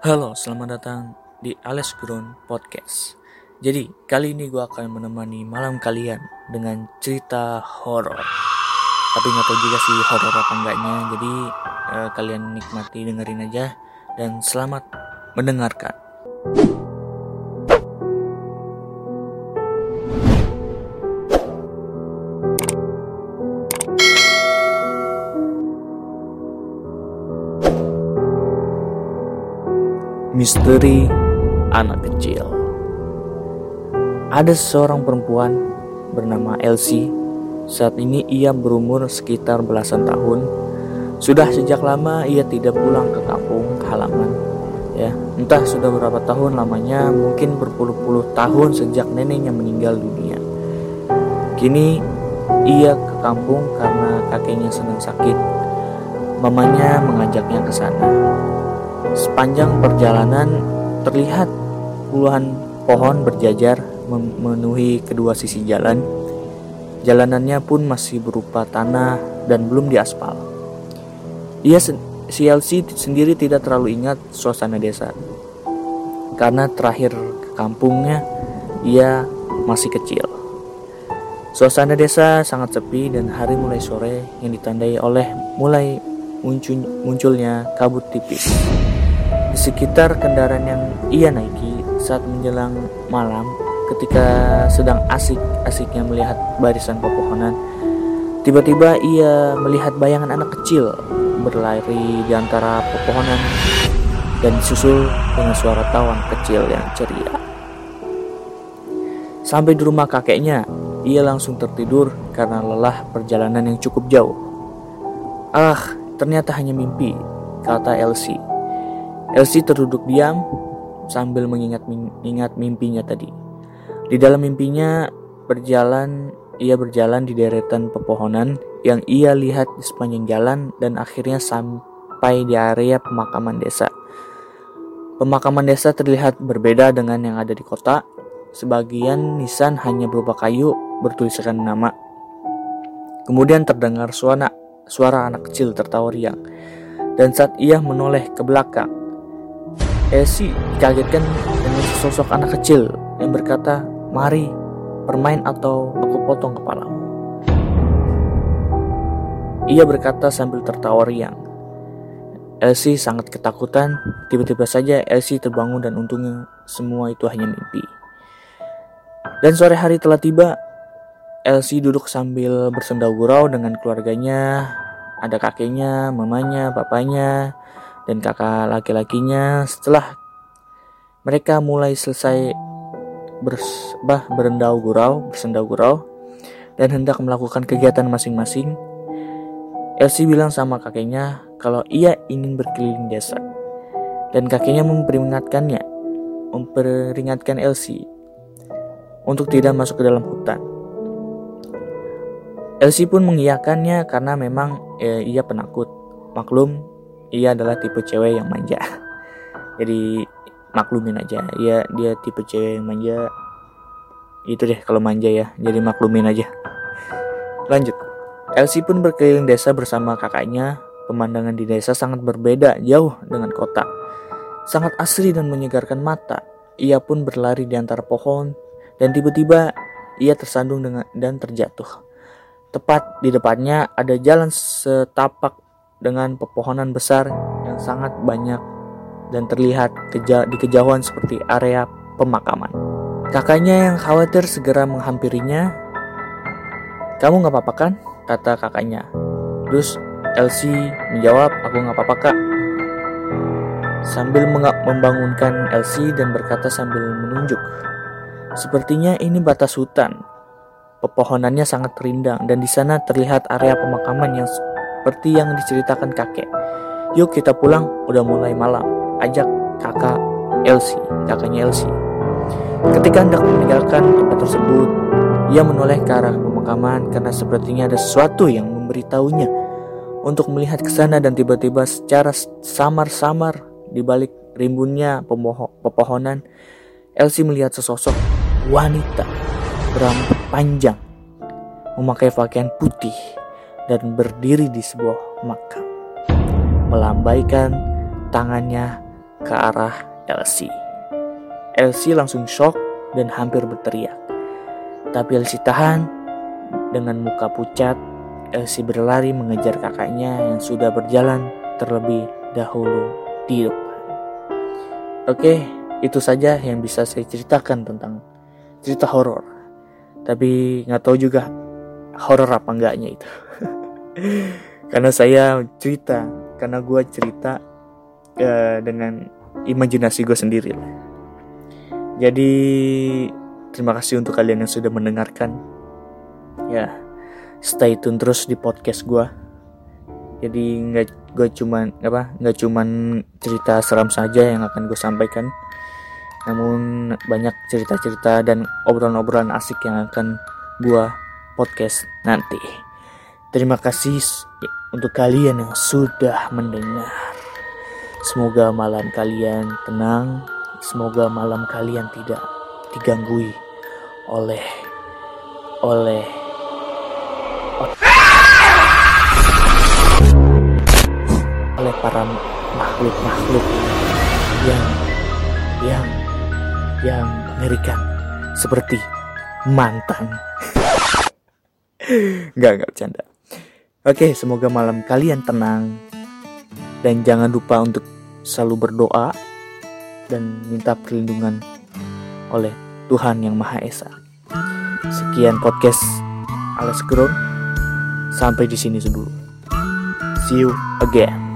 Halo, selamat datang di Alex Ground Podcast. Jadi, kali ini gue akan menemani malam kalian dengan cerita horor. Tapi nggak tahu juga sih horor apa enggaknya. Jadi, eh, kalian nikmati dengerin aja dan selamat mendengarkan. Misteri anak kecil. Ada seorang perempuan bernama Elsie. Saat ini ia berumur sekitar belasan tahun. Sudah sejak lama ia tidak pulang ke kampung halaman. Ya, entah sudah berapa tahun lamanya, mungkin berpuluh-puluh tahun sejak neneknya meninggal dunia. Kini ia ke kampung karena kakeknya sedang sakit. Mamanya mengajaknya ke sana. Sepanjang perjalanan terlihat puluhan pohon berjajar memenuhi kedua sisi jalan. Jalanannya pun masih berupa tanah dan belum diaspal. Ia CLC sendiri tidak terlalu ingat suasana desa. Karena terakhir ke kampungnya ia masih kecil. Suasana desa sangat sepi dan hari mulai sore yang ditandai oleh mulai muncul, munculnya kabut tipis. Di sekitar kendaraan yang ia naiki saat menjelang malam ketika sedang asik-asiknya melihat barisan pepohonan, tiba-tiba ia melihat bayangan anak kecil berlari di antara pepohonan dan disusul dengan suara tawan kecil yang ceria. Sampai di rumah kakeknya, ia langsung tertidur karena lelah perjalanan yang cukup jauh. Ah, ternyata hanya mimpi, kata Elsie Elsie terduduk diam sambil mengingat-ingat mimpinya tadi. Di dalam mimpinya berjalan, ia berjalan di deretan pepohonan yang ia lihat di sepanjang jalan dan akhirnya sampai di area pemakaman desa. Pemakaman desa terlihat berbeda dengan yang ada di kota. Sebagian nisan hanya berupa kayu bertuliskan nama. Kemudian terdengar suara suara anak kecil tertawa riang. Dan saat ia menoleh ke belakang, Esi dikagetkan dengan sosok anak kecil yang berkata, Mari, bermain atau aku potong kepalamu. Ia berkata sambil tertawa riang. Elsie sangat ketakutan. Tiba-tiba saja Elsie terbangun dan untungnya semua itu hanya mimpi. Dan sore hari telah tiba. Elsie duduk sambil bersenda gurau dengan keluarganya. Ada kakeknya, mamanya, papanya, dan kakak laki-lakinya setelah mereka mulai selesai bersbah berendau gurau, bersendau gurau dan hendak melakukan kegiatan masing-masing. Elsie bilang sama kakeknya kalau ia ingin berkeliling desa. Dan kakeknya memperingatkannya, memperingatkan Elsie untuk tidak masuk ke dalam hutan. Elsie pun mengiyakannya karena memang eh, ia penakut. Maklum, ia adalah tipe cewek yang manja. Jadi maklumin aja. Ya dia tipe cewek yang manja. Itu deh kalau manja ya. Jadi maklumin aja. Lanjut. Elsie pun berkeliling desa bersama kakaknya. Pemandangan di desa sangat berbeda jauh dengan kota. Sangat asri dan menyegarkan mata. Ia pun berlari di antara pohon dan tiba-tiba ia tersandung dengan dan terjatuh. Tepat di depannya ada jalan setapak dengan pepohonan besar yang sangat banyak dan terlihat keja di kejauhan seperti area pemakaman. Kakaknya yang khawatir segera menghampirinya. Kamu nggak apa-apa kan? Kata kakaknya. Terus Elsie menjawab, aku nggak apa-apa kak. Sambil membangunkan Elsie dan berkata sambil menunjuk. Sepertinya ini batas hutan. Pepohonannya sangat rindang dan di sana terlihat area pemakaman yang seperti yang diceritakan kakek. Yuk kita pulang, udah mulai malam. Ajak kakak Elsie, kakaknya Elsie. Ketika hendak meninggalkan tempat tersebut, ia menoleh ke arah pemakaman karena sepertinya ada sesuatu yang memberitahunya untuk melihat ke sana dan tiba-tiba secara samar-samar di balik rimbunnya pepohonan, Elsie melihat sesosok wanita berambut panjang memakai pakaian putih dan berdiri di sebuah makam. Melambaikan tangannya ke arah Elsie. Elsie langsung shock dan hampir berteriak. Tapi Elsie tahan dengan muka pucat. Elsie berlari mengejar kakaknya yang sudah berjalan terlebih dahulu di depan. Oke, itu saja yang bisa saya ceritakan tentang cerita horor. Tapi nggak tahu juga horor apa enggaknya itu. karena saya cerita, karena gue cerita uh, dengan imajinasi gue sendiri lah. Jadi terima kasih untuk kalian yang sudah mendengarkan. Ya, stay tune terus di podcast gue. Jadi nggak gue cuman apa nggak cuman cerita seram saja yang akan gue sampaikan namun banyak cerita-cerita dan obrolan-obrolan asik yang akan gue podcast nanti terima kasih untuk kalian yang sudah mendengar semoga malam kalian tenang semoga malam kalian tidak diganggui oleh oleh oleh para makhluk-makhluk yang yang yang mengerikan seperti mantan. Enggak, enggak bercanda. Oke, semoga malam kalian tenang dan jangan lupa untuk selalu berdoa dan minta perlindungan oleh Tuhan yang Maha Esa. Sekian podcast Alas Ground. Sampai di sini dulu. See you again.